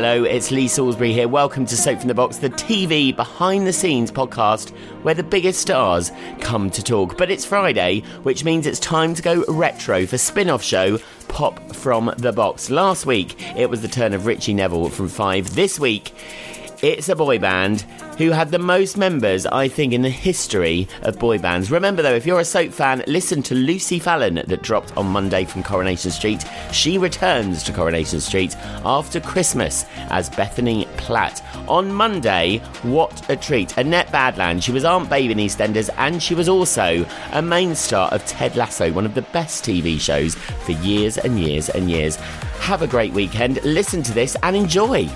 Hello, it's Lee Salisbury here. Welcome to Soap from the Box, the TV behind the scenes podcast where the biggest stars come to talk. But it's Friday, which means it's time to go retro for spin off show Pop from the Box. Last week, it was the turn of Richie Neville from Five. This week, it's a boy band who had the most members, I think, in the history of boy bands. Remember, though, if you're a soap fan, listen to Lucy Fallon that dropped on Monday from Coronation Street. She returns to Coronation Street after Christmas as Bethany Platt. On Monday, what a treat. Annette Badland, she was Aunt Babe in EastEnders, and she was also a main star of Ted Lasso, one of the best TV shows for years and years and years. Have a great weekend, listen to this, and enjoy.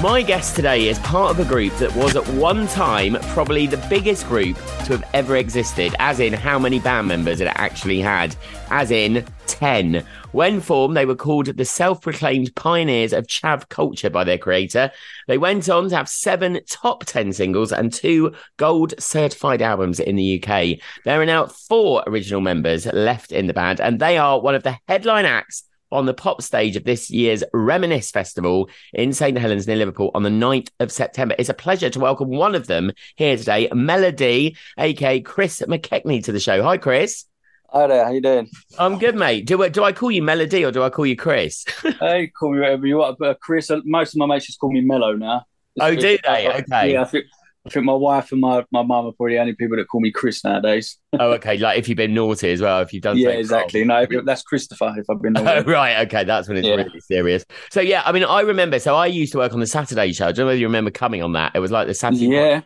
My guest today is part of a group that was at one time probably the biggest group to have ever existed, as in how many band members it actually had, as in 10. When formed, they were called the self proclaimed pioneers of chav culture by their creator. They went on to have seven top 10 singles and two gold certified albums in the UK. There are now four original members left in the band, and they are one of the headline acts on the pop stage of this year's Reminisce Festival in St Helens near Liverpool on the 9th of September. It's a pleasure to welcome one of them here today, Melo-D, aka Chris McKechnie, to the show. Hi, Chris. Hi there, how you doing? I'm good, mate. Do I, do I call you Melo-D or do I call you Chris? hey, call me whatever you want. But Chris, most of my mates just call me Mellow now. oh, do they? Okay. Yeah, I think I think my wife and my, my mum are probably the only people that call me Chris nowadays. oh, okay. Like if you've been naughty as well, if you've done yeah, exactly. Wrong. No, that's Christopher. If I've been naughty. oh, right. Okay, that's when it's yeah. really serious. So yeah, I mean, I remember. So I used to work on the Saturday show. I don't know whether you remember coming on that. It was like the Saturday yeah.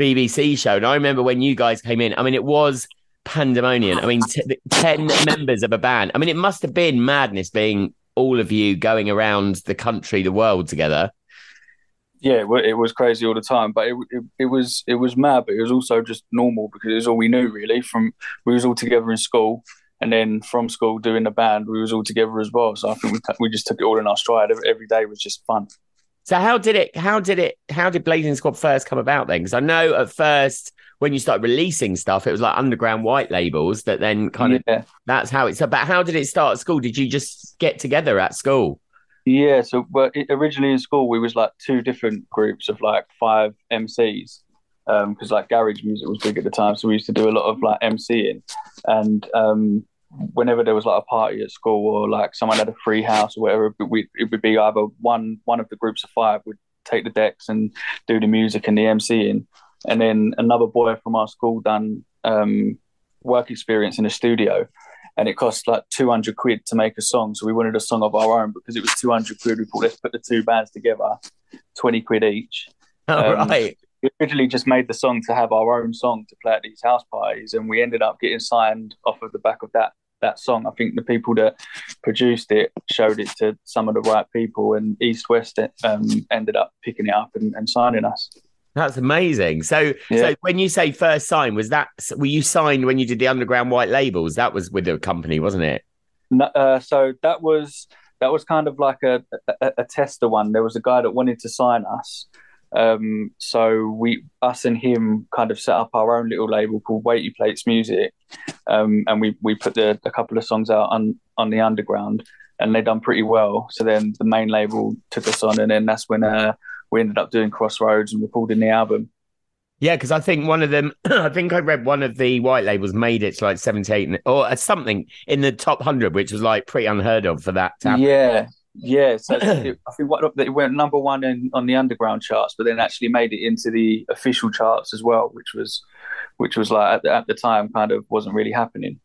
BBC show, and I remember when you guys came in. I mean, it was pandemonium. I mean, t- ten members of a band. I mean, it must have been madness being all of you going around the country, the world together yeah, it was crazy all the time, but it, it, it was it was mad, but it was also just normal because it was all we knew really. From we was all together in school, and then from school doing the band, we was all together as well. So I think we we just took it all in our stride. Every, day was just fun. So how did it? How did it? How did Blazin' Squad first come about then? Because I know at first when you start releasing stuff, it was like underground white labels that then kind of that's how it's. But how did it start at school? Did you just get together at school? Yeah, so well, originally in school we was like two different groups of like five MCs because um, like garage music was big at the time, so we used to do a lot of like MCing, and um, whenever there was like a party at school or like someone had a free house or whatever, we, it would be either one one of the groups of five would take the decks and do the music and the MCing, and then another boy from our school done um, work experience in a studio and it cost like 200 quid to make a song. So we wanted a song of our own because it was 200 quid. We thought, let's put the two bands together, 20 quid each. Oh, um, right. We originally just made the song to have our own song to play at these house parties, and we ended up getting signed off of the back of that that song. I think the people that produced it showed it to some of the right people, and East West um, ended up picking it up and, and signing us. That's amazing. So, yeah. so when you say first sign, was that were you signed when you did the underground white labels? That was with the company, wasn't it? No, uh, so that was that was kind of like a, a, a tester one. There was a guy that wanted to sign us, um, so we us and him kind of set up our own little label called Weighty Plates Music, um, and we we put the, a couple of songs out on on the underground, and they done pretty well. So then the main label took us on, and then that's when. Uh, we ended up doing Crossroads and recording the album. Yeah, because I think one of them, I think I read one of the white labels made it to like 78 or uh, something in the top 100, which was like pretty unheard of for that. time. Yeah, yeah. So it, I think what, it went number one in, on the underground charts, but then actually made it into the official charts as well, which was, which was like at the, at the time kind of wasn't really happening.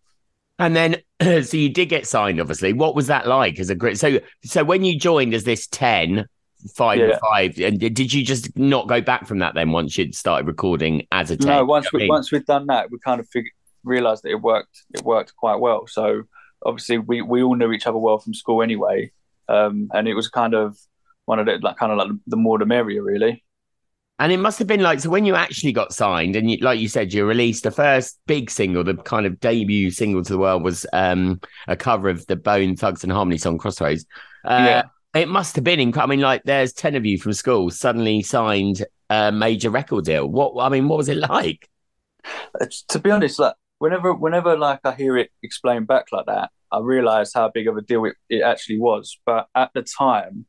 And then, so you did get signed, obviously. What was that like as a group? So, so when you joined as this 10, five Yeah. five. And did you just not go back from that then once you'd started recording as a team? No, once I we mean? once we'd done that, we kind of figured, realized that it worked. It worked quite well. So obviously, we we all knew each other well from school anyway, um, and it was kind of one of the like kind of like the more the merrier, really. And it must have been like so when you actually got signed, and you, like you said, you released the first big single, the kind of debut single to the world was um, a cover of the Bone Thugs-n-Harmony song "Crossroads." Uh, Yeah. It must have been incredible. I mean, like, there's ten of you from school suddenly signed a major record deal. What I mean, what was it like? To be honest, like whenever whenever like I hear it explained back like that, I realise how big of a deal it, it actually was. But at the time,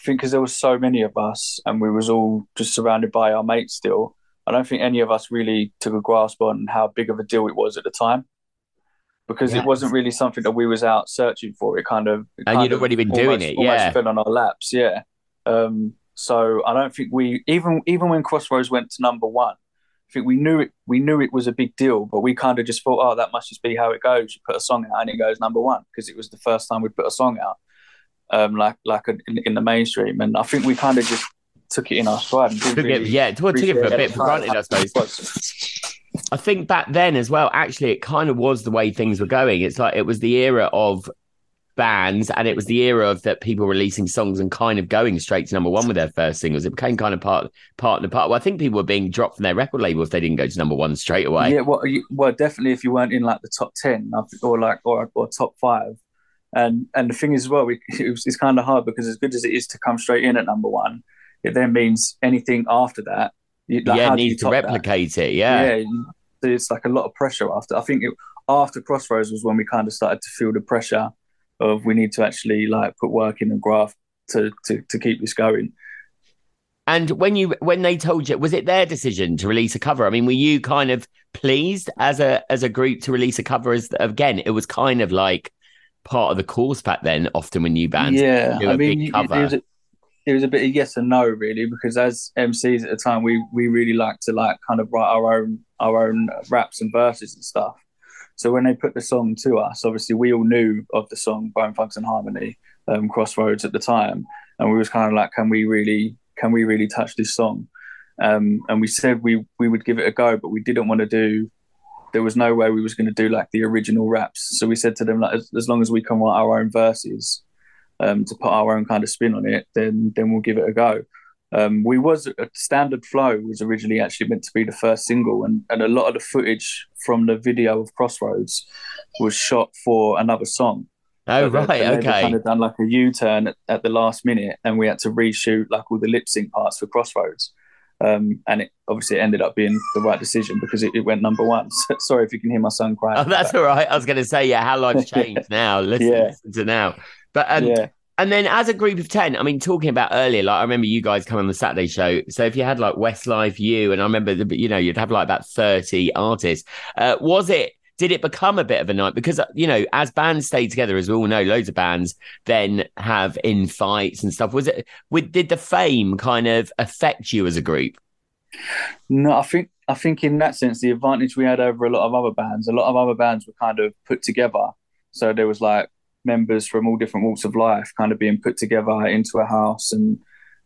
I think because there was so many of us and we was all just surrounded by our mates still, I don't think any of us really took a grasp on how big of a deal it was at the time. Because Yes. it wasn't really something that we was out searching for. It kind of it And kind you'd of already been doing it, yeah. fell on our laps, yeah. Um, so I don't think we even even when Crossroads went to number one, I think we knew it. We knew it was a big deal, but we kind of just thought, oh, that must just be how it goes. You put a song out and it goes number one because it was the first time we'd put a song out, um, like like a, in, in the mainstream. And I think we kind of just took it in our stride. And didn't Took it, yeah, took it for a bit for granted, I suppose. I think back then as well, actually, it kind of was the way things were going. It's like it was the era of bands and it was the era of that people releasing songs and kind of going straight to number one with their first singles. It became kind of part part and part. Well, I think people were being dropped from their record label if they didn't go to number one straight away. Yeah, well, you, well, definitely if you weren't in like the top ten or like or, or top five, and and the thing is, well, we, it's kind of hard because as good as it is to come straight in at number one, it then means anything after that. You, like, yeah, need to top that? replicate it. Yeah. yeah, it's like a lot of pressure after. I think it, after Crossroads was when we kind of started to feel the pressure of we need to actually like put work in and graft to to to keep this going. And when you when they told you, was it their decision to release a cover? I mean, were you kind of pleased as a as a group to release a cover? As again, it was kind of like part of the course back then. Often when new bands yeah, do a I mean, big it, cover. it was it was a bit of yes and no really because as MCs at the time, we we really like to like kind of write our own our own raps and verses and stuff. So when they put the song to us, obviously we all knew of the song Bone Thugs-n-Harmony, um, Crossroads at the time, and we was kind of like, can we really can we really touch this song? Um, and we said we we would give it a go, but we didn't want to do. There was no way we was going to do like the original raps. So we said to them like, as, as long as we can write our own verses, um, to put our own kind of spin on it, then then we'll give it a go. Um, we was a standard flow was originally actually meant to be the first single, and, and a lot of the footage from the video of Crossroads was shot for another song. oh But right, the- the label okay. Kind of done like a U turn at, at the last minute, and we had to reshoot like all the lip sync parts for Crossroads. Um, and it obviously ended up being the right decision because it, it went number one. So, sorry if you can hear my son crying. Oh, that's all right. I was going to say, yeah, how life's changed now. Listen, Yeah. listen to now. But um, yeah, and then as a group of ten, I mean, talking about earlier, like I remember you guys come on the Saturday show. So if you had like Westlife, you, and I remember, the, you know, you'd have like about thirty artists. Uh, was it? Did it become a bit of a night? Because you know, as bands stay together, as we all know, loads of bands then have in fights and stuff. Was it? Did the fame kind of affect you as a group? No, I think I think in that sense, the advantage we had over a lot of other bands, a lot of other bands were kind of put together. So there was like members from all different walks of life kind of being put together into a house and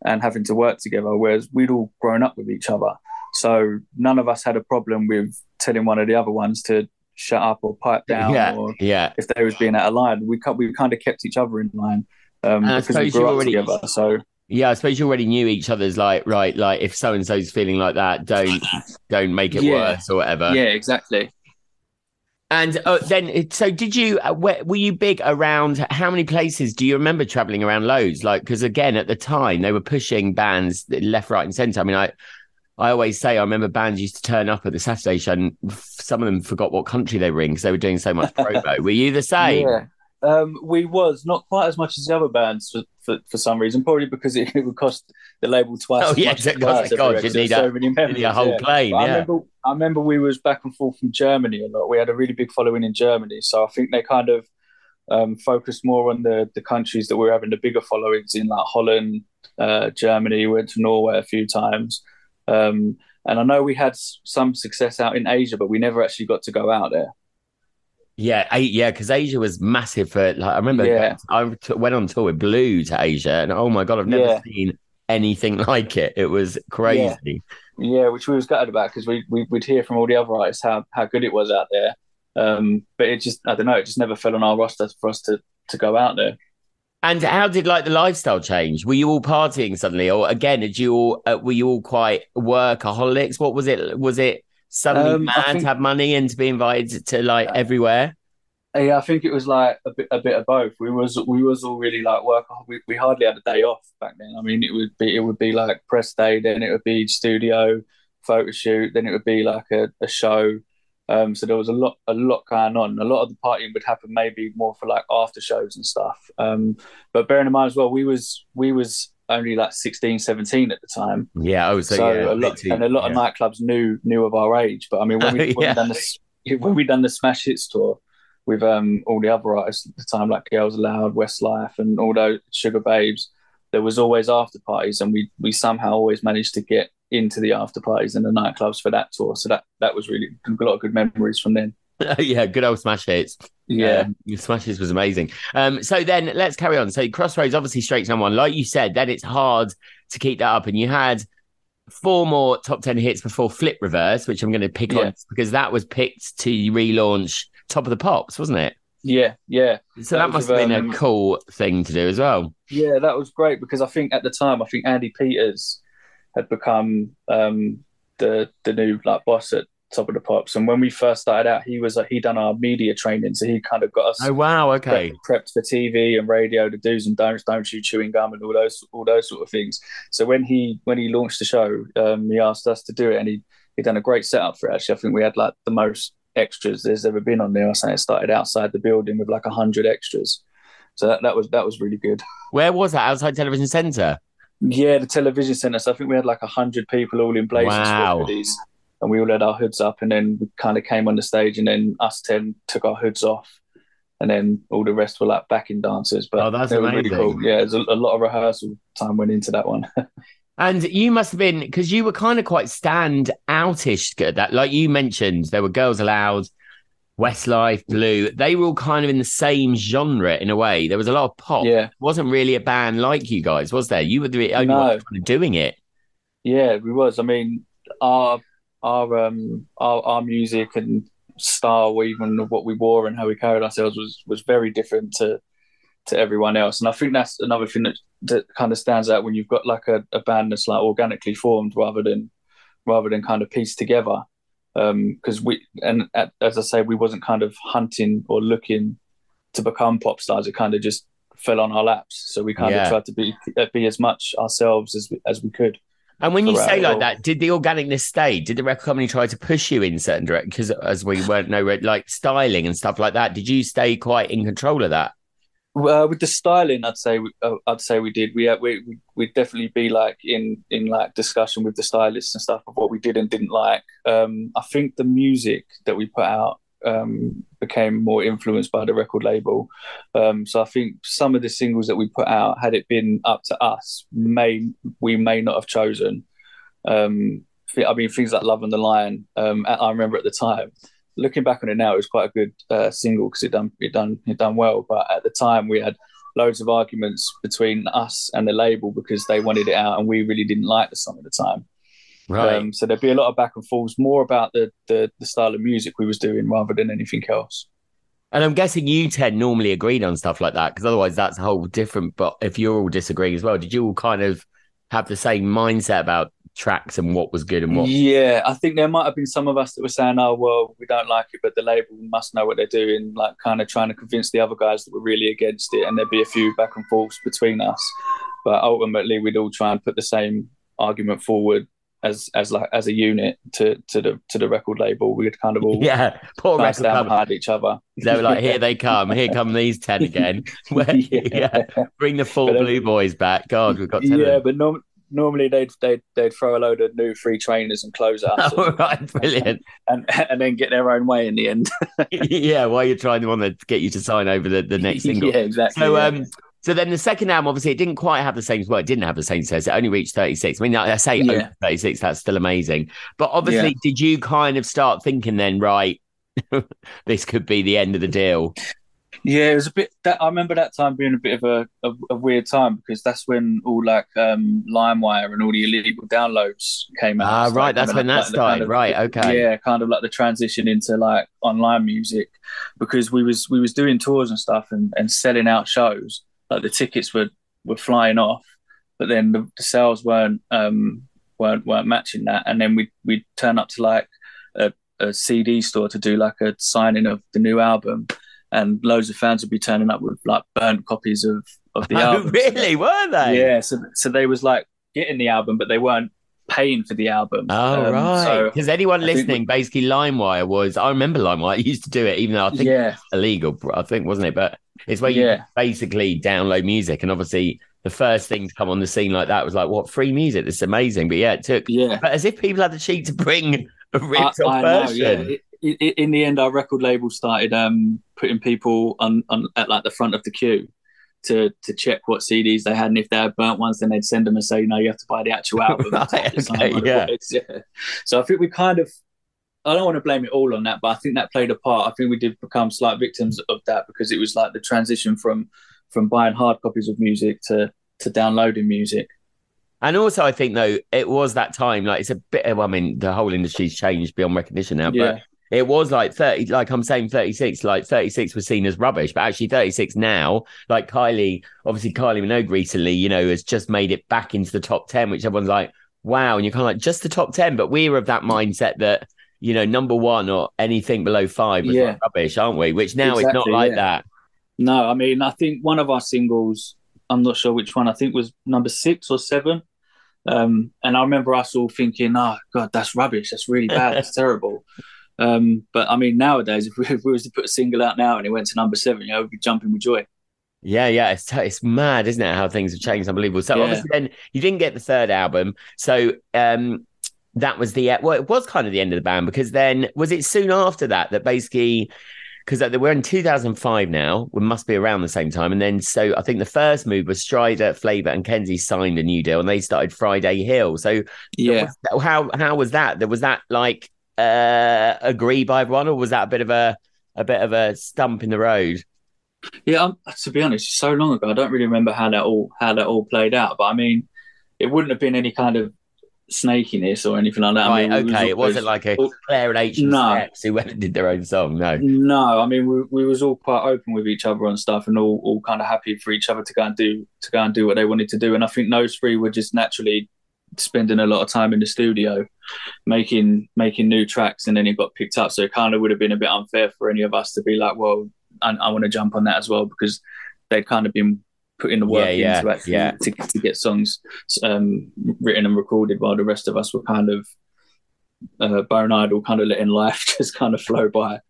and having to work together, whereas we'd all grown up with each other. So none of us had a problem with telling one of the other ones to shut up or pipe down yeah, or yeah. if they was being out of line. We we kind of kept each other in line um, And because we grew up already- together. So Yeah, I suppose you already knew each other's like right, like if so and so's feeling like that, don't don't make it Yeah. worse or whatever. yeah, exactly. And uh, then, so did you? Uh, where, were you big around? How many places do you remember traveling around? Loads, like because again, at the time they were pushing bands left, right, and centre. I mean, I I always say I remember bands used to turn up at the Saturday show, and some of them forgot what country they were in because they were doing so much promo. were you the same? Yeah. Um, we was not quite as much as the other bands for, for, for some reason, probably because it, it would cost the label twice. Oh, yeah, much of to course, fly of us course, everywhere, you'd 'cause need there's a- You need a whole yeah. plane. But I remember, I remember we was back and forth from Germany a lot. We had a really big following in Germany, so I think they kind of um, focused more on the the countries that were having the bigger followings in, like Holland, uh, Germany. We went to Norway a few times, um, and I know we had some success out in Asia, but we never actually got to go out there. Yeah, A- yeah, because Asia was massive for like I remember Yeah. I t- went on tour with Blue to Asia, and oh my god, I've never Yeah. seen anything like it. It was crazy. Yeah, yeah which we was gutted about because we, we would hear from all the other artists how how good it was out there. Um, but it just I don't know, it just never fell on our roster for us to to go out there. And how did like the lifestyle change? Were you all partying suddenly, or again, did you all uh, were you all quite workaholics? What was it? Was it suddenly Um, mad think- to have money and to be invited to like everywhere? Yeah, I think it was like a bit a bit of both. We was we was all really like work. We, we hardly had a day off back then. I mean, it would be it would be like press day, then it would be studio, photo shoot, then it would be like a, a show. Um, so there was a lot a lot going on. A lot of the partying would happen maybe more for like after shows and stuff. Um, but bearing in mind as well, we was we was only like 16, 17 at the time. Yeah. Oh, so, So, yeah, a lot, and a lot yeah. of nightclubs knew knew of our age. But I mean, when we, when Yeah. we done the when we done the Smash Hits tour with um all the other artists at the time, like Girls Aloud, Westlife, and all those Sugababes, there was always after parties, and we we somehow always managed to get into the after parties and the nightclubs for that tour. So that that was really a lot of good memories from then. yeah, good old smash hits. Yeah, Um, your smashes was amazing. Um, so then let's carry on. So Crossroads, obviously straight to number one. Like you said, then it's hard to keep that up. And you had four more top 10 hits before Flip Reverse, which I'm going to pick Yeah. on because that was picked to relaunch Top of the Pops, wasn't it? yeah, yeah. So that, That must have been um, a cool thing to do as well. Yeah, that was great because I think at the time, I think Andy Peters had become um, the the new like boss at Top of the Pops, and when we first started out, he was uh, he done our media training, so he kind of got us Oh, wow. Okay. prep, prepped for TV and radio, the do's and don'ts, don't chew chewing gum, and all those all those sort of things. So when he when he launched the show, um, he asked us to do it, and he he done a great setup for it. Actually, I think we had like the most extras there's ever been on there. I say it started outside the building with like a hundred extras. So that, that was that was really good. Where was that? Outside Television Centre? Yeah, the television centre. So I think we had like a hundred people all in blazing Wow. and we all had our hoods up, and then we kind of came on the stage, and then us ten took our hoods off, and then all the rest were like backing dancers. But Oh, that's were really cool. Yeah, there's a, a lot of rehearsal time went into that one. And you must have been because you were kind of quite stand outish at that. Like you mentioned, there were Girls Aloud, Westlife, Blue. They were all kind of in the same genre in a way. There was a lot of pop. yeah, It wasn't really a band like you guys, was there? You were the only No. ones kind of doing it. yeah, we was. I mean, our our um our, our music and style, even of what we wore and how we carried ourselves, was was very different to to everyone else. And I think that's another thing that that kind of stands out when you've got like a, a band that's like organically formed rather than rather than kind of pieced together. Um, because we and at, as I say, we wasn't kind of hunting or looking to become pop stars. It kind of just fell on our laps. So we kind Yeah. of tried to be uh, be as much ourselves as we, as we could. And when you say like all. that, did the organicness stay? Did the record company try to push you in certain directions? Because as we weren't know like styling and stuff like that, did you stay quite in control of that? Uh, with the styling, I'd say uh, I'd say we did. We we we we'd definitely be like in in like discussion with the stylists and stuff of what we did and didn't like. Um, I think the music that we put out um, became more influenced by the record label. Um, so I think some of the singles that we put out, had it been up to us, may we may not have chosen. Um, I mean, things like "Love on the Line." Um, I remember at the time looking back on it now, it was quite a good uh, single because it done it done it done well. But at the time, we had loads of arguments between us and the label because they wanted it out and we really didn't like the song at the time. Right. Um, so there'd be a lot of back and forths, more about the, the the style of music we was doing rather than anything else. and I'm guessing you ten normally agreed on stuff like that because otherwise that's a whole different. But if you're all disagreeing as well, did you all kind of have the same mindset about tracks and what was good and what? Yeah, I think there might have been some of us that were saying, "Oh, well, we don't like it," but the label must know what they're doing. Like, kind of trying to convince the other guys that were really against it, and there'd be a few back and forths between us. But ultimately, we'd all try and put the same argument forward as as like as a unit to to the to the record label. We'd kind of all Yeah, poor record down behind each other. They were like, "Here they come! Here come these ten again! Where- yeah. bring the four But, um, blue boys back! God, we've got ten yeah, them." but norm- normally they'd they'd they'd throw a load of new free trainers and clothes at us, All right, brilliant. and and then get their own way in the end. yeah, while you're trying to want to get you to sign over the, the next single. yeah, exactly. So, yeah. um, so then the second album, obviously, it didn't quite have the same. Well, it didn't have the same sales. It only reached 36. I mean, I say Yeah. over 36. That's still amazing. But obviously, did you kind of start thinking then, right? this could be the end of the deal. Yeah, it was a bit. That I remember that time being a bit of a, a, a weird time because that's when all like um, LimeWire and all the illegal downloads came out. Ah, right, like, that's when of that like started. kind of- Right, okay. Yeah, kind of like the transition into like online music because we was we was doing tours and stuff and, and selling out shows. Like the tickets were were flying off, but then the, the sales weren't um weren't weren't matching that. And then we we turn up to like a, a CD store to do like a signing of the new album, and loads of fans would be turning up with like burnt copies of of the Oh, album. really? Were they? Yeah, so so they was like getting the album, but they weren't paying for the album. Oh Um, right. so Because anyone I listening, we- basically LimeWire was. I remember LimeWire used to do it, even though I think yeah, illegal. I think wasn't it? But it's where you Yeah. basically download music, and obviously the first thing to come on the scene like that was like, "What free music? This is amazing!" But yeah, it took. yeah. But as if people had the cheek to bring a ripped off I know, version. yeah. It, in the end, our record label started um, putting people on, on at like the front of the queue to to check what CDs they had, and if they had burnt ones, then they'd send them and say, "No, you have to buy the actual album." Right, okay, like what it yeah. yeah. So I think we kind of. I don't want to blame it all on that, but I think that played a part. I think we did become slight victims of that because it was like the transition from from buying hard copies of music to to downloading music. And also, I think though it was that time. Like it's a bit. Well, I mean, the whole industry's changed beyond recognition now. Yeah. But it was like thirty. Like I'm saying, thirty six. Like thirty six was seen as rubbish, but actually thirty six now. Like Kylie, obviously Kylie Minogue recently, you know, has just made it back into the top ten, which everyone's like, wow. And you're kind of like, just the top ten. But we're of that mindset that you know, number one or anything below five was Yeah. like rubbish, aren't we? Which now it's not like yeah. that. No, I mean, I think one of our singles, I'm not sure which one, I think was number six or seven. Um, and I remember us all thinking, oh, God, that's rubbish. That's really bad. That's terrible. Um, but I mean, nowadays, if we, if we was to put a single out now and it went to number seven, you know, we'd be jumping with joy. Yeah, yeah, it's it's mad, isn't it? How things have changed, unbelievable. So Yeah. obviously, then you didn't get the third album, so um, that was the well, it was kind of the end of the band because then was it soon after that that basically because we're in 2005 now, we must be around the same time, and then so I think the first move was Strider, Flava, and Kenzie signed a new deal, and they started Friday Hill. So Yeah. how how was that? There was that like uh agreed by everyone, or was that a bit of a a bit of a stump in the road? Yeah, um, to be honest, so long ago, I don't really remember how that all how that all played out. But I mean, it wouldn't have been any kind of snakiness or anything like that. I Right, mean, we was okay. It wasn't like a all- Claire and H No. Steps who went and did their own song. No. No, I mean we, we was all quite open with each other and stuff, and all, all kind of happy for each other to go and do to go and do what they wanted to do. And I think those three were just naturally spending a lot of time in the studio, making making new tracks, and then it got picked up. So it kind of would have been a bit unfair for any of us to be like, well, I, I want to jump on that as well because they'd kind of been putting the work Yeah, yeah, into actually yeah. to, to get songs um, written and recorded, while the rest of us were kind of uh, bone idle, kind of letting life just kind of flow by.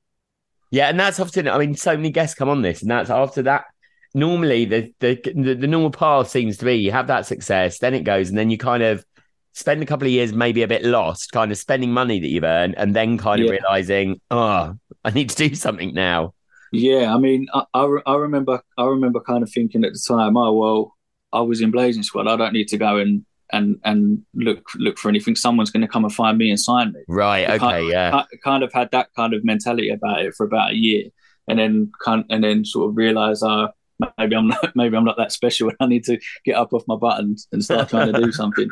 Yeah, and that's often. I mean, so many guests come on this, and that's after that. Normally, the the the, the normal path seems to be you have that success, then it goes, and then you kind of spend a couple of years maybe a bit lost, kind of spending money that you've earned, and then kind of Yeah. realizing, oh, I need to do something now. Yeah, I mean, I, I, I remember I remember kind of thinking at the time, oh well, I was in Blazin' Squad. I don't need to go and and and look look for anything. Someone's going to come and find me and sign me. Right? I Okay. can't- Yeah. I kind of had that kind of mentality about it for about a year, and then kind and then sort of realize, uh, maybe I'm not maybe I'm not that special. and I need to get up off my buttons and start trying to do something.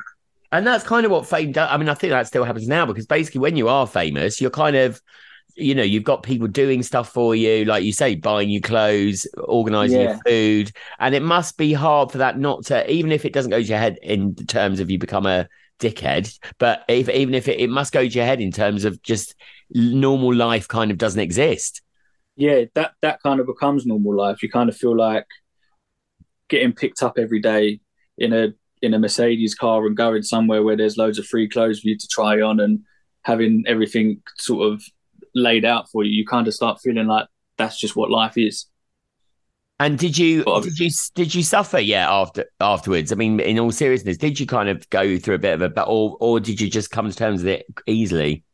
And that's kind of what fame does. I mean, I think that still happens now because basically, when you are famous, you're kind of, you know, you've got people doing stuff for you, like you say, buying you clothes, organizing your food. And it must be hard for that not to, even if it doesn't go to your head in terms of you become a dickhead, but if, even if it, it must go to your head in terms of just normal life kind of doesn't exist. yeah, that that kind of becomes normal life. You kind of feel like getting picked up every day in a in a Mercedes car and going somewhere where there's loads of free clothes for you to try on and having everything sort of laid out for you. You kind of start feeling like that's just what life is. And did you did you did you suffer yet after afterwards? I mean, in all seriousness, did you kind of go through a bit of a but or or did you just come to terms with it easily?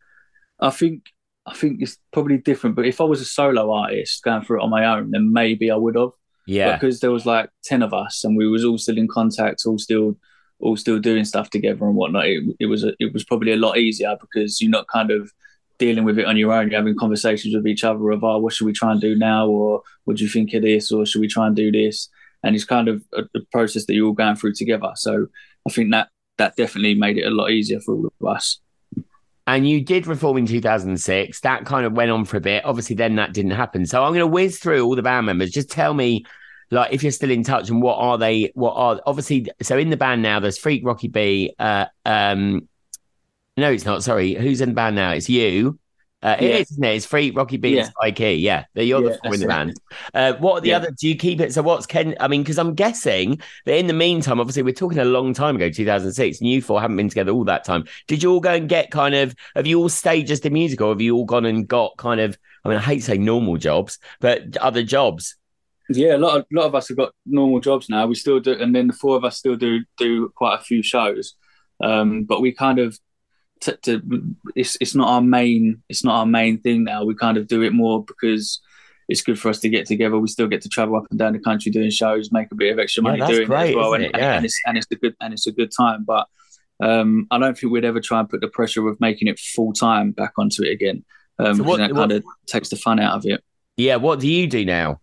I think I think it's probably different. But if I was a solo artist going through it on my own, then maybe I would have. Yeah. because there was like 10 of us and we was all still in contact all still all still doing stuff together and whatnot it, it was a, it was probably a lot easier because you're not kind of dealing with it on your own. You're having conversations with each other of, oh, what should we try and do now? Or what do you think of this? Or should we try and do this? And it's kind of a, a process that you're all going through together. So I think that that definitely made it a lot easier for all of us. And you did reform in 2006. That kind of went on for a bit. Obviously, then that didn't happen. So I'm going to whiz through all the band members. Just tell me, like, if you're still in touch and what are they? What are obviously? So in the band now, there's Freek Rocky B. Uh, um, no, it's not. Sorry, who's in the band now? It's you. Uh, it Yeah. is, isn't it? It's Free Rocky B Yeah. and Spikey. Yeah, you're Yeah, the four in the band. Uh, what are the Yeah. other? Do you keep it? So what's Ken? I mean, because I'm guessing that in the meantime, obviously, we're talking a long time ago, 2006, and you four haven't been together all that time. Did you all go and get kind of? Have you all stayed just in music, or have you all gone and got kind of? I mean, I hate saying normal jobs, but other jobs. Yeah, a lot of lot of us have got normal jobs now. We still do, and then the four of us still do do quite a few shows. Um, but we kind of t- to, it's it's not our main it's not our main thing now. We kind of do it more because it's good for us to get together. We still get to travel up and down the country doing shows, make a bit of extra Yeah, money that's doing it as well, isn't and, it? Yeah. and it's and it's a good and it's a good time. But um, I don't think we'd ever try and put the pressure of making it full time back onto it again. Um, So what- because that what- kind of takes the fun out of it. Yeah. What do you do now?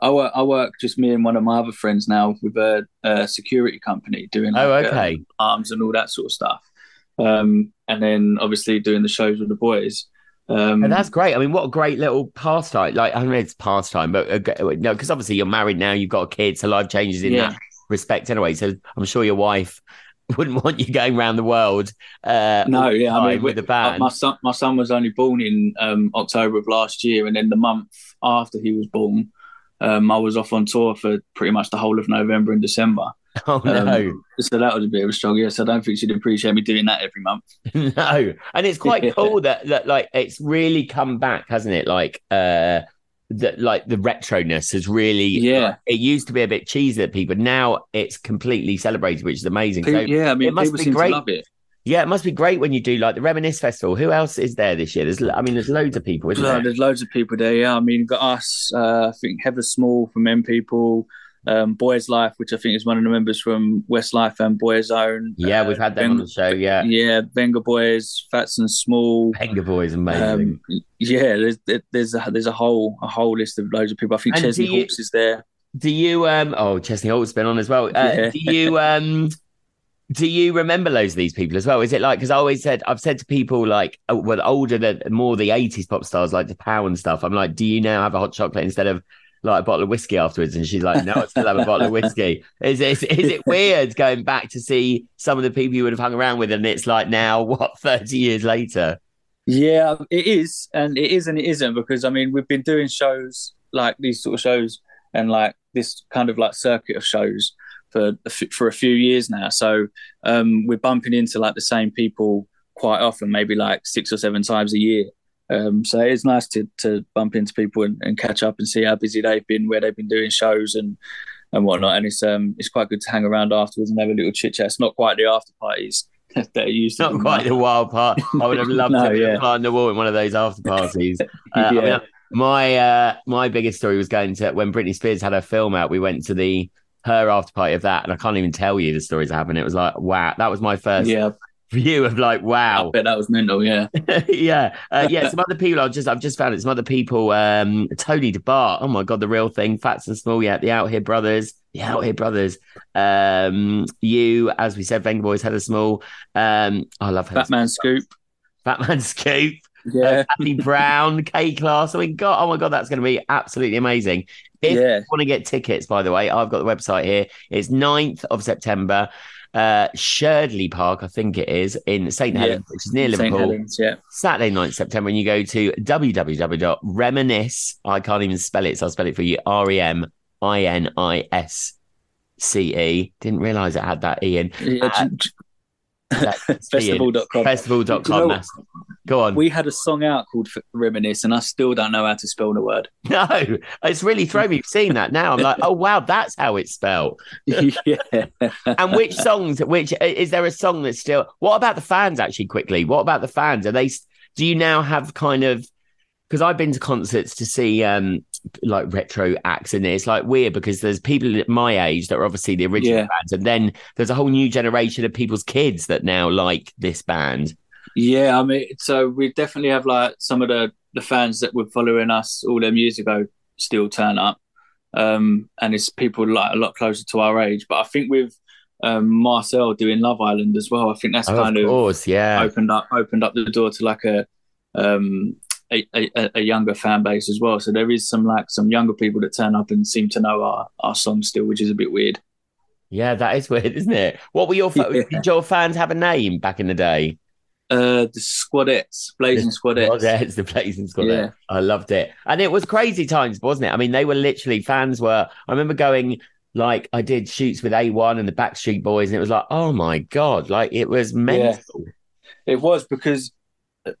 I work, I work just me and one of my other friends now with a, a security company doing Oh, okay. um, arms and all that sort of stuff. Um, and then obviously doing the shows with the boys. Um, And that's great. I mean, what a great little pastime. Like, I mean, it's pastime, but uh, no, because obviously you're married now, you've got a kid, so life changes in Yeah. that respect anyway. So I'm sure your wife wouldn't want you going around the world. Uh, no, yeah, I mean, with the band. my son, my son was only born in um, October of last year, and then the month after he was born, um, I was off on tour for pretty much the whole of November and December. oh no, Um, so that was a bit of a struggle. Yes, I don't think she'd appreciate me doing that every month. no. And it's quite cool that that like it's really come back, hasn't it? Like, uh, that like the retroness has really. Yeah. It used to be a bit cheesy at people. Now it's completely celebrated, which is amazing. Pe- So yeah, I mean, it must people be seem great. to love it. Yeah, it must be great when you do like the Reminisce Festival. Who else is there this year? There's, I mean, there's loads of people, isn't No, there? there's loads of people there. Yeah, I mean, got us. Uh, I think Heather Small from M People, um, Boyzlife, which I think is one of the members from Westlife and Boyzone. Yeah, Uh, we've had them on the show. Yeah, Yeah, Venga Boys, Phats and Small. Vengaboys, amazing. Um, yeah, there's there's a there's a whole a whole list of loads of people. I think And Chesney you- Hawkes is there. do you? Um, oh, Chesney Hawkes been on as well. Uh, Yeah. Do you? Um, do you remember loads of these people as well? Is it like because I always said I've said to people like oh, well older than more the '80s pop stars like the Pow and stuff. I'm like, do you now have a hot chocolate instead of like a bottle of whiskey afterwards? And she's like, no, I still have a bottle of whiskey. Is it is it weird going back to see some of the people you would have hung around with, and it's like now what 30 years later? Yeah, it is, and it is, and it isn't because I mean we've been doing shows like these sort of shows and like this kind of like circuit of shows for for a few years now. So um, we're bumping into like the same people quite often, maybe like six or seven times a year. Um, so it's nice to to bump into people and, and catch up and see how busy they've been, where they've been doing shows and and whatnot. And it's um it's quite good to hang around afterwards and have a little chit chat. It's not quite the after parties that it used to. Not quite the wild part. I would have loved No, to be yeah. a fly on the wall in one of those after parties. Uh, I mean, my uh, my biggest story was going to when Britney Spears had her film out. We went to the her after party of that, and I can't even tell you the stories that happened. It was like wow, that was my first Yeah, view of like I wow, bet that was mental. Yeah. yeah, uh, yeah. Some other people I've just I've just found it. Some other people, um, Tony Di Bart. Oh my god, the real thing. Phats and Small. Yeah, the Outhere Brothers. The Outhere Brothers. Um, you, as we said, Vengaboys had a small. Um, I love Batman Scoop. Batman Scoop. Yeah. uh, Andy Brown, K-Klass. I mean, God, oh my God, that's going to be absolutely amazing. If Yeah. you want to get tickets, by the way, I've got the website here. It's 9th of September, uh, Sherdley Park, I think it is, in St. Yeah. Helens, which is near St. Liverpool. Helens, yeah. Saturday 9th September, and you go to www.reminisce. I can't even spell it, so I'll spell it for you. R E M I N I S C E. Didn't realize it had that E in. yeah Uh, That's Festival.com. Festival.com. You know- Go on. We had a song out called Reminisce, and I still don't know how to spell the word. No, it's really thrown me seeing that now. I'm like, oh wow, that's how it's spelled. yeah. And which songs? Which is there a song that's still? What about the fans? Actually, quickly, what about the fans? Are they? Do you now have kind of? Because I've been to concerts to see um like retro acts, and it's like weird because there's people at my age that are obviously the original Yeah. bands, and then there's a whole new generation of people's kids that now like this band. Yeah, I mean, so we definitely have like some of the the fans that were following us all them years ago still turn up, um, and it's people like a lot closer to our age. But I think with um, Marcel doing Love Island as well, I think that's Oh, kind of of yeah. opened up opened up the door to like a um a, a, a younger fan base as well. So there is some like some younger people that turn up and seem to know our our songs still, which is a bit weird. Yeah, that is weird, isn't it? What were your fa- Yeah. did your fans have a name back in the day? Uh, the Squadettes, Blazin' Squadettes. Oh, there's the Blazin' Squad. Yeah. I loved it. And it was crazy times, wasn't it? I mean, they were literally fans were I remember going like I did shoots with A1 and the Backstreet Boys, and it was like, oh my God, like it was mental. It was because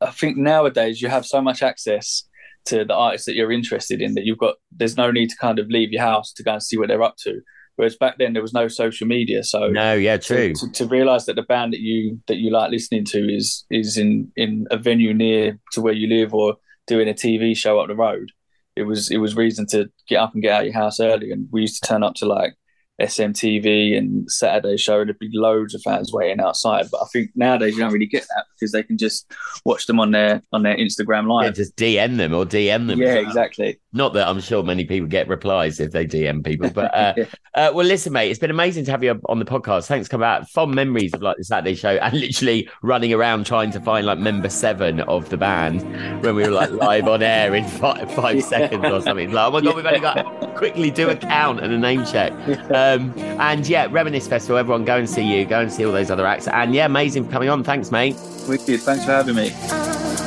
I think nowadays you have so much access to the artists that you're interested in that you've got. There's no need to kind of leave your house to go and see what they're up to. Whereas back then there was no social media, so No, yeah, true. to, to, to realize that the band that you that you like listening to is is in in a venue near to where you live or doing a TV show up the road. It was it was reason to get up and get out of your house early, and we used to turn up to like SMTV and Saturday show, and there'd be loads of fans waiting outside. But I think nowadays you don't really get that because they can just watch them on their on their Instagram Yeah, live. just DM them or DM them. Yeah, well. exactly. Not that I'm sure many people get replies if they DM people, but uh, uh, well, listen, mate, it's been amazing to have you on the podcast. Thanks come out. Fond memories of like the Saturday show and literally running around trying to find like member seven of the band when we were like live on air in five, five Yeah. seconds or something. Like, oh my god, we've only got to quickly do a count and a name check. Um, and yeah, Reminisce Festival. Everyone, go and see you. Go and see all those other acts. And yeah, amazing for coming on. Thanks, mate. Wicked. Thanks for having me.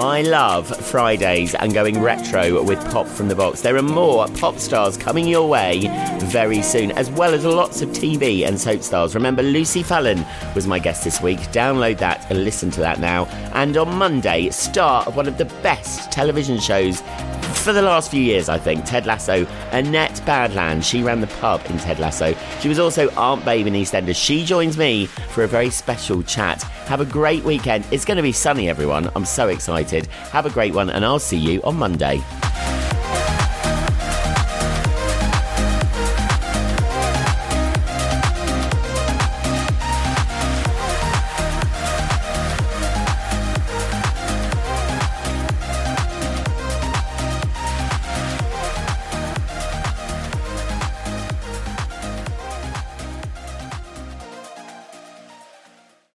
I love Fridays and going retro with Pop from the Box. There are more pop stars coming your way very soon, as well as lots of TV and soap stars. Remember, Lucy Fallon was my guest this week. Download that and listen to that now. And on Monday, star of one of the best television shows for the last few years, I think. Ted Lasso, Annette Badland. She ran the pub in Ted Lasso. She was also Aunt Babe in EastEnders. She joins me for a very special chat. Have a great weekend. It's going to be sunny, everyone. I'm so excited. Have a great one, and I'll see you on Monday.